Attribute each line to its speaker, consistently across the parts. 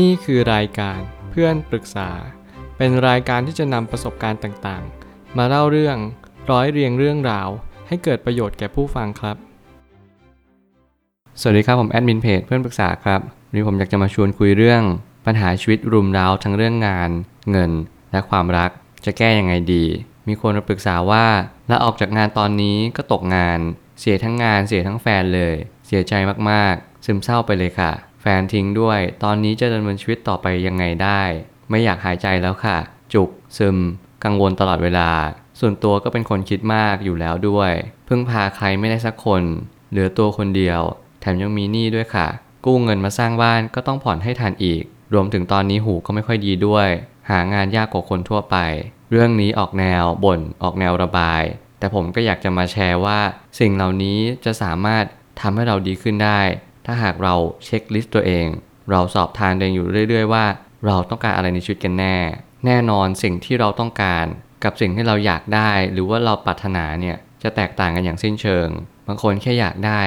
Speaker 1: นี่คือรายการเพื่อนปรึกษา เป็นรายการที่จะนำประสบการณ์ต่างๆ มาเล่าเรื่องร้อยเรียงเรื่องราว ให้เกิดประโยชน์แก่ผู้ฟังครับ สวัสดีครับผมแอดมินเพจเพื่อนปรึกษาครับวันนี้ผมอยากจะมาชวนคุยเรื่องปัญหาชีวิตรุมเร้าทั้งเรื่องงาน เงิน และความรัก จะแก้ยังไงดี มีคนมาปรึกษาว่าลาออกจากงานตอนนี้ก็ตกงาน เสียทั้งงานเสียทั้งแฟนเลย เสียใจมากๆ ซึมเศร้าไปเลยค่ะ แฟนทิ้งด้วย ตอนนี้จะดำเนินชีวิตต่อไปยังไงได้ ไม่อยากหายใจแล้วค่ะ จุก ซึม กังวลตลอดเวลา ส่วนตัวก็เป็นคนคิดมากอยู่แล้วด้วย พึ่งพาใครไม่ได้สักคน เหลือตัวคนเดียว แถมยังมีหนี้ด้วยค่ะ กู้เงินมาสร้างบ้านก็ต้องผ่อนให้ทันอีก รวมถึงตอนนี้หูก็ไม่ค่อยดีด้วย หางานยากกว่าคนทั่วไป เรื่องนี้ออกแนวบ่น ออกแนวระบาย แต่ผมก็อยากจะมาแชร์ว่า สิ่งเหล่านี้จะสามารถทำให้เราดีขึ้นได้ ถ้าหากเราเช็คลิสต์ตัวเอง เราสอบทานตัวเองอยู่เรื่อย ๆ ว่าเราต้องการอะไรในชีวิตกันแน่ แน่นอนสิ่งที่เราต้องการ กับสิ่งที่เราอยากได้ หรือว่าเราปรารถนาเนี่ยจะแตกต่างกันอย่างสิ้นเชิง บางคนแค่อยากได้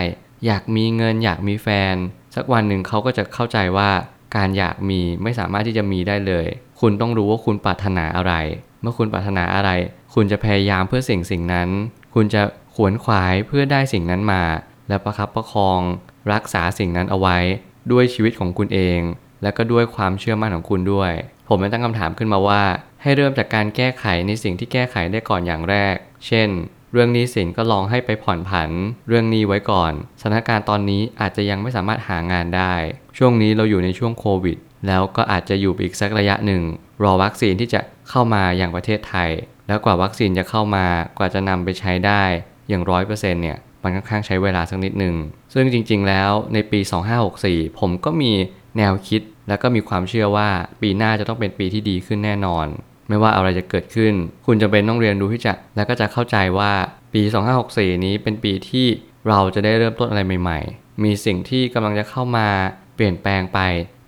Speaker 1: อยากมีเงิน อยากมีแฟน สักวันหนึ่งเขาก็จะเข้าใจว่าการอยากมีไม่สามารถที่จะมีได้เลย คุณต้องรู้ว่าคุณปรารถนาอะไร เมื่อคุณปรารถนาอะไร คุณจะพยายามเพื่อสิ่งสิ่งนั้น คุณจะขวนขวายเพื่อได้สิ่งนั้นมา และประคับประคอง รักษาสิ่งนั้นเอาไว้ด้วยชีวิตของคุณเอง และก็ด้วยความเชื่อมั่นของคุณด้วย ผมเลยตั้งคำถามขึ้นมาว่า ให้เริ่มจากการแก้ไขในสิ่งที่แก้ไขได้ก่อนอย่างแรก เช่น เรื่องหนี้สินก็ลองให้ไปผ่อนผัน เรื่องหนี้ไว้ก่อน สถานการณ์ตอนนี้อาจจะยังไม่สามารถหางานได้ ช่วงนี้เราอยู่ในช่วงโควิด แล้วก็อาจจะอยู่อีกสักระยะหนึ่ง รอวัคซีนที่จะเข้ามาอย่างประเทศไทย แล้วกว่าวัคซีนจะเข้ามากว่าจะนำไปใช้ได้อย่างร้อยเปอร์เซ็นต์เนี่ย มันค่อนข้างใช้เวลาสักนิดหนึ่ง ซึ่งจริงๆ แล้วในปี 2564 ผมก็มีแนวคิดและก็มีความเชื่อว่าปีหน้าจะต้องเป็นปีที่ดีขึ้นแน่นอน ไม่ว่าอะไรจะเกิดขึ้น คุณจะเป็นต้องเรียนรู้ที่จะ และก็จะเข้าใจว่าปี 2564 นี้เป็นปีที่เราจะได้เริ่มต้นอะไรใหม่ ๆ มีสิ่งที่กำลังจะเข้ามาเปลี่ยนแปลงไป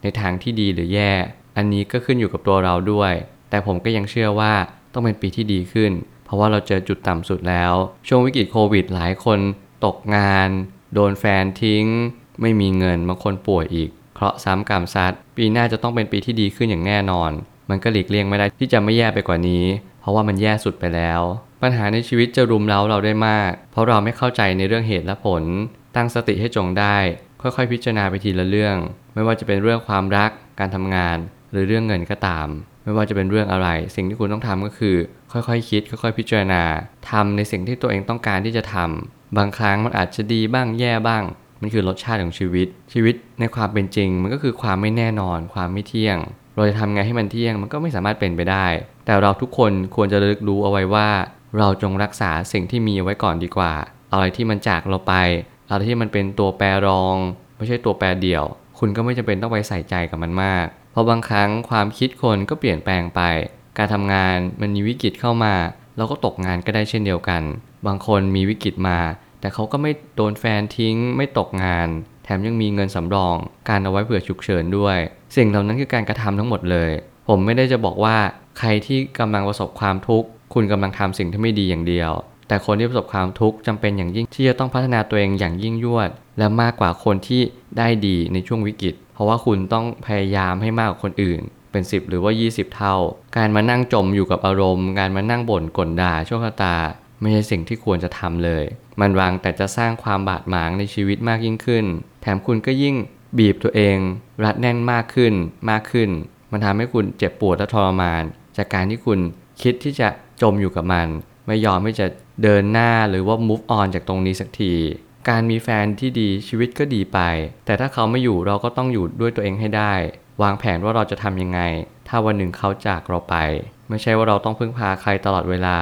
Speaker 1: ในทางที่ดีหรือแย่ อันนี้ก็ขึ้นอยู่กับตัวเราด้วย แต่ผมก็ยังเชื่อว่าต้องเป็นปีที่ดีขึ้น เพราะว่าเราเจอจุดต่ำสุดแล้ว ช่วงวิกฤตโควิดหลายคน ตกงาน โดนแฟนทิ้ง ไม่มีเงินบางคนป่วยอีก เคราะห์ซ้ำกรรมซัดปีหน้าจะต้องเป็นปีที่ดีขึ้นอย่างแน่นอน มันก็หลีกเลี่ยงไม่ได้ที่จะไม่แย่ไปกว่านี้ เพราะว่ามันแย่สุดไปแล้ว ปัญหาในชีวิตจะรุมเร้าเราได้มาก เพราะเราไม่เข้าใจในเรื่องเหตุและผล ตั้งสติให้จงได้ ค่อยๆ พิจารณาไปทีละเรื่อง ไม่ว่าจะเป็นเรื่องความรัก การทำงาน หรือเรื่องเงินก็ตาม ไม่ว่าจะเป็นเรื่องอะไร สิ่งที่คุณต้องทำก็คือ ค่อยๆคคิด ค่อยๆ พิจารณาทำในสิ่งที่ตัวเองต้องการที่จะทำบางครั้งมันอาจจะดีบ้างแย่บ้าง มันคือรสชาติของชีวิต ชีวิตในความเป็นจริง มันก็คือความไม่แน่นอน ความไม่เที่ยง เราจะทำไงให้มันเที่ยง มันก็ไม่สามารถเป็นไปได้ แต่เราทุกคนควรจะระลึกรู้เอาไว้ว่า เราจงรักษาสิ่งที่มีไว้ก่อนดีกว่า อะไรที่มันจากเราไป อะไรที่มันเป็นตัวแปรรอง ไม่ใช่ตัวแปรเดี่ยว คุณก็ไม่จำเป็นต้องไปใส่ใจกับมันมาก ราะบางครั้งความคิดคนก็เปลี่ยนแปลงไป การทำงานมันมีวิกฤตเข้ามา เราก็ตกงานก็ได้เช่นเดียวกัน บางคนมีวิกฤตมา แต่เขาก็ไม่โดนแฟนทิ้ง ไม่ตกงาน แถมยังมีเงินสำรอง การเอาไว้เผื่อฉุกเฉินด้วย สิ่งเหล่านั้นคือการกระทำทั้งหมดเลย ผมไม่ได้จะบอกว่าใครที่กำลังประสบความทุกข์คุณกำลังทำสิ่งที่ไม่ดีอย่างเดียว แต่คนที่ประสบความทุกข์จำเป็นอย่างยิ่งที่จะต้องพัฒนาตัวเองอย่างยิ่งยวด และมากกว่าคนที่ได้ดีในช่วงวิกฤต เพราะว่าคุณต้องพยายามให้มากกว่าคนอื่น เป็น 10 หรือว่า 20 เท่า การมานั่งจมอยู่กับอารมณ์ การมานั่งบ่นกลด่าโชคชะตา ไม่ใช่สิ่งที่ควรจะทำเลย มันวางแต่จะสร้างความบาดหมางในชีวิตมากยิ่งขึ้น แถมคุณก็ยิ่งบีบตัวเอง รัดแน่นมากขึ้นมากขึ้น มันทำให้คุณเจ็บปวดและทรมาน จากการที่คุณคิดที่จะจมอยู่กับมัน ไม่ยอมที่จะเดินหน้าหรือว่า move on จากตรงนี้สักที การมีแฟนที่ดีชีวิตก็ดีไป แต่ถ้าเขาไม่อยู่เราก็ต้องอยู่ด้วยตัวเองให้ได้ วางแผนว่าเราจะทำยังไง ถ้าวันหนึ่งเขาจากเราไป ไม่ใช่ว่าเราต้องพึ่งพาใครตลอดเวลา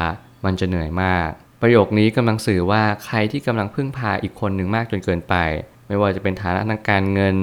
Speaker 1: มันจะเหนื่อยมาก ประโยคนี้กำลังสื่อว่าใครที่กำลังพึ่งพาอีกคนหนึ่งมากจนเกินไป ไม่ว่าจะเป็นฐานะทางการเงิน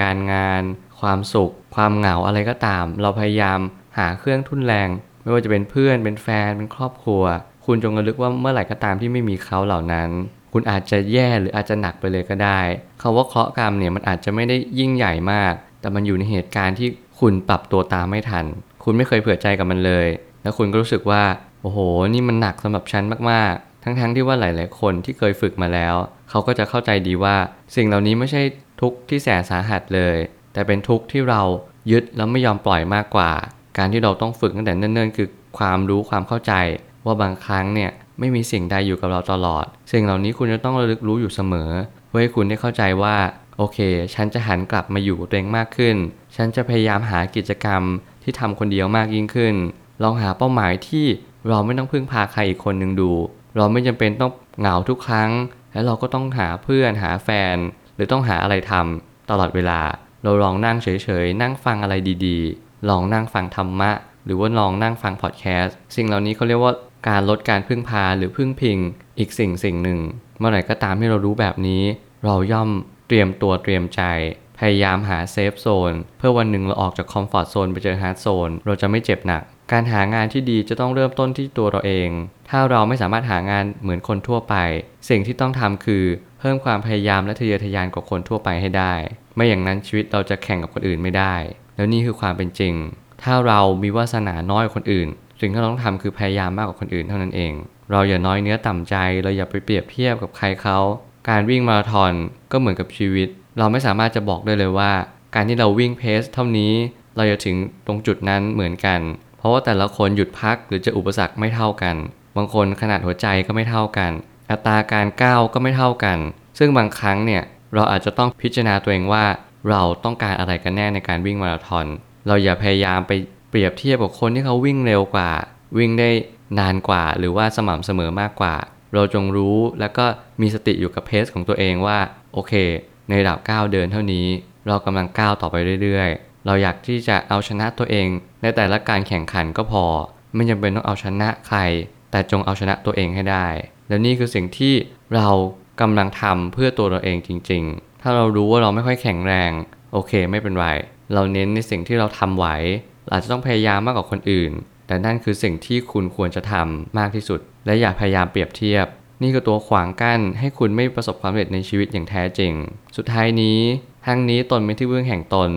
Speaker 1: การงาน ความสุข ความเหงาอะไรก็ตาม เราพยายามหาเครื่องทุนแรง ไม่ว่าจะเป็นเพื่อนเป็นแฟนเป็นครอบครัว คุณจงระลึกว่าเมื่อไหร่ก็ตามที่ไม่มีเขาเหล่านั้น คุณอาจจะแย่หรืออาจจะหนักไปเลยก็ได้คาว่าเคราะห์กรรมเนี่ยมันอาจจะไม่ได้ยิ่งใหญ่มาก แต่มันอยู่ในเหตุการณ์ที่คุณปรับตัวตามไม่ทัน คุณไม่เคยเผื่อใจกับมันเลย แล้วคุณก็รู้สึกว่า โอ้โห นี่มันหนักสำหรับฉันมากๆ ทั้งๆทที่ว่าหลาย ๆ คนที่เคยฝึกมาแล้ว เขาก็จะเข้าใจดีว่า สิ่งเหล่านี้ไม่ใช่ทุกข์ที่แสนสาหัสเลย แต่เป็นทุกข์ที่เรายึดแล้วไม่ยอมปล่อยมากกว่า การที่เราต้องฝึกตั้งแต่เนิ่นๆ คือความรู้ความเข้าใจว่าบางครั้งเนี่ย ไม่มีสิ่งใดอยู่กับเราตลอด สิ่งเหล่านี้คุณจะต้องระลึกรู้อยู่เสมอ เพื่อให้คุณได้เข้าใจว่าโอเค ฉันจะหันกลับมาอยู่กับตัวเองมากขึ้น ฉันจะพยายามหากิจกรรมที่ทำคนเดียวมากยิ่งขึ้น ลองหาเป้าหมายที่เราไม่ต้องพึ่งพาใครอีกคนหนึ่งดู เราไม่จำเป็นต้องเหงาทุกครั้ง แล้วเราก็ต้องหาเพื่อนหาแฟน หรือต้องหาอะไรทำตลอดเวลา เราลองนั่งเฉยๆ นั่งฟังอะไรดีๆ ลองนั่งฟังธรรมะ หรือว่าลองนั่งฟังพอดแคสต์ สิ่งเหล่านี้เขาเรียกว่า การลดการพึ่งพาหรือพึ่งพิง อีกสิ่งสิ่งหนึ่ง เมื่อไหร่ก็ตามที่เรารู้แบบนี้ เราย่อมเตรียมตัวเตรียมใจ พยายามหา safe zone เพื่อวันหนึ่งเราออกจาก comfort zone ไปเจอ hard zone เราจะไม่เจ็บหนัก การหางานที่ดีจะต้องเริ่มต้นที่ตัวเราเอง ถ้าเราไม่สามารถหางานเหมือนคนทั่วไป สิ่งที่ต้องทำคือเพิ่มความพยายามและทะเยอทะยานกว่าคนทั่วไปให้ได้ ไม่อย่างนั้นชีวิตเราจะแข่งกับคนอื่นไม่ได้ แล้วนี่คือความเป็นจริง ถ้าเรามีวาสนาน้อยกว่าคนอื่น สิ่งที่เราต้องทำคือพยายามมากกว่าคนอื่นเท่านั้นเอง เราอย่าน้อยเนื้อต่ำใจ เราอย่าไปเปรียบเทียบกับใครเขาการวิ่งมาราธอนก็เหมือนกับชีวิต เราไม่สามารถจะบอกได้เลยว่า การที่เราวิ่งเพสเท่านี้ เราจะถึงตรงจุดนั้นเหมือนกัน เพราะว่าแต่ละคนหยุดพักหรือจะอุปสรรคไม่เท่ากัน บางคนขนาดหัวใจก็ไม่เท่ากัน อัตราการก้าวก็ไม่เท่ากัน ซึ่งบางครั้งเนี่ยเราอาจจะต้องพิจารณาตัวเองว่า เราต้องการอะไรกันแน่ในการวิ่งมาราธอน เราอย่าพยายามไป เปรียบเทียบกับคนที่เขาวิ่งเร็วกว่า วิ่งได้นานกว่า หรือว่าสม่ำเสมอมากกว่า เราจงรู้แล้วก็มีสติอยู่กับเพสของตัวเองว่า โอเค ในระดับก้าวเดินเท่านี้ เรากำลังก้าวต่อไปเรื่อยๆ เราอยากที่จะเอาชนะตัวเอง ในแต่ละการแข่งขันก็พอ ไม่จำเป็นต้องเอาชนะใคร แต่จงเอาชนะตัวเองให้ได้ แล้วนี่คือสิ่งที่เรากำลังทำเพื่อตัวเราเองจริง ๆ ถ้าเรารู้ว่าเราไม่ค่อยแข็งแรง โอเค ไม่เป็นไร เราเน้นในสิ่งที่เราทำไหว อาจจะต้องพยายามมากกว่าคนอื่น แต่นั่นคือสิ่งที่คุณควรจะทำมากที่สุด และอย่าพยายามเปรียบเทียบ นี่คือตัวขวางกั้นให้คุณไม่ประสบความสำเร็จในชีวิตอย่างแท้จริง สุดท้ายนี้ ทั้งนี้ตนเป็นที่พึ่งแห่งตน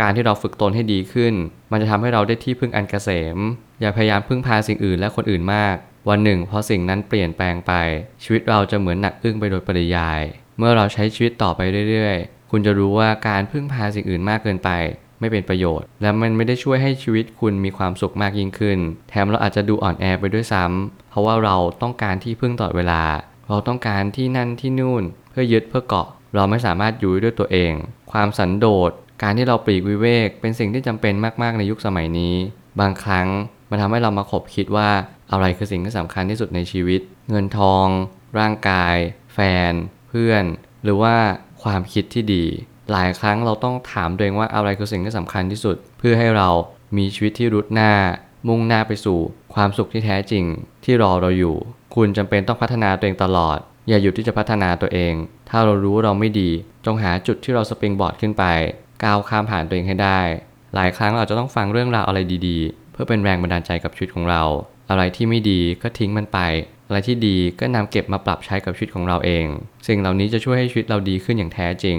Speaker 1: การที่เราฝึกตนให้ดีขึ้น มันจะทำให้เราได้ที่พึ่งอันเกษม อย่าพยายามพึ่งพาสิ่งอื่นและคนอื่นมาก วันหนึ่งพอสิ่งนั้นเปลี่ยนแปลงไป ชีวิตเราจะเหมือนหนักอึ้งไปโดยปริยาย เมื่อเราใช้ชีวิตต่อไปเรื่อยๆ คุณจะรู้ว่าการพึ่งพาสิ่งอื่นมากเกินไป ไม่เป็นประโยชน์ และมันไม่ได้ช่วยให้ชีวิตคุณมีความสุขมากยิ่งขึ้น แถมเราอาจจะดูอ่อนแอไปด้วยซ้ำเพราะว่าเราต้องการที่พึ่งตลอดเวลา เราต้องการที่นั่นที่นู่น เพื่อยึดเพื่อเกาะ เราไม่สามารถอยู่ด้วยตัวเอง ความสันโดษ การที่เราปลีกวิเวก เป็นสิ่งที่จำเป็นมากๆในยุคสมัยนี้ บางครั้งมันทำให้เรามาขบคิดว่าอะไรคือสิ่งที่สำคัญที่สุดในชีวิต เงินทอง ร่างกาย แฟน เพื่อน หรือว่าความคิดที่ดี หลายครั้งเราต้องถามตัวเองว่าอะไรคือสิ่งที่สำคัญที่สุด เพื่อให้เรามีชีวิตที่รุดหน้า มุ่งหน้าไปสู่ ความสุขที่แท้จริงที่รอเราอยู่ คุณจำเป็นต้องพัฒนาตัวเองตลอด อย่าหยุดที่จะพัฒนาตัวเอง ถ้าเรารู้เราไม่ดี จงหาจุดที่เราสปริงบอร์ดขึ้นไป ก้าวข้ามผ่านตัวเองให้ได้ หลายครั้งเราจะต้องฟังเรื่องราวอะไรดีๆ เพื่อเป็นแรงบันดาลใจกับชีวิตของเรา อะไรที่ไม่ดีก็ทิ้งมันไปอะไรที่ดีก็นำเก็บมาปรับใช้กับชีวิตของเราเอง สิ่งเหล่านี้จะช่วยให้ชีวิตเราดีขึ้นอย่างแท้จริง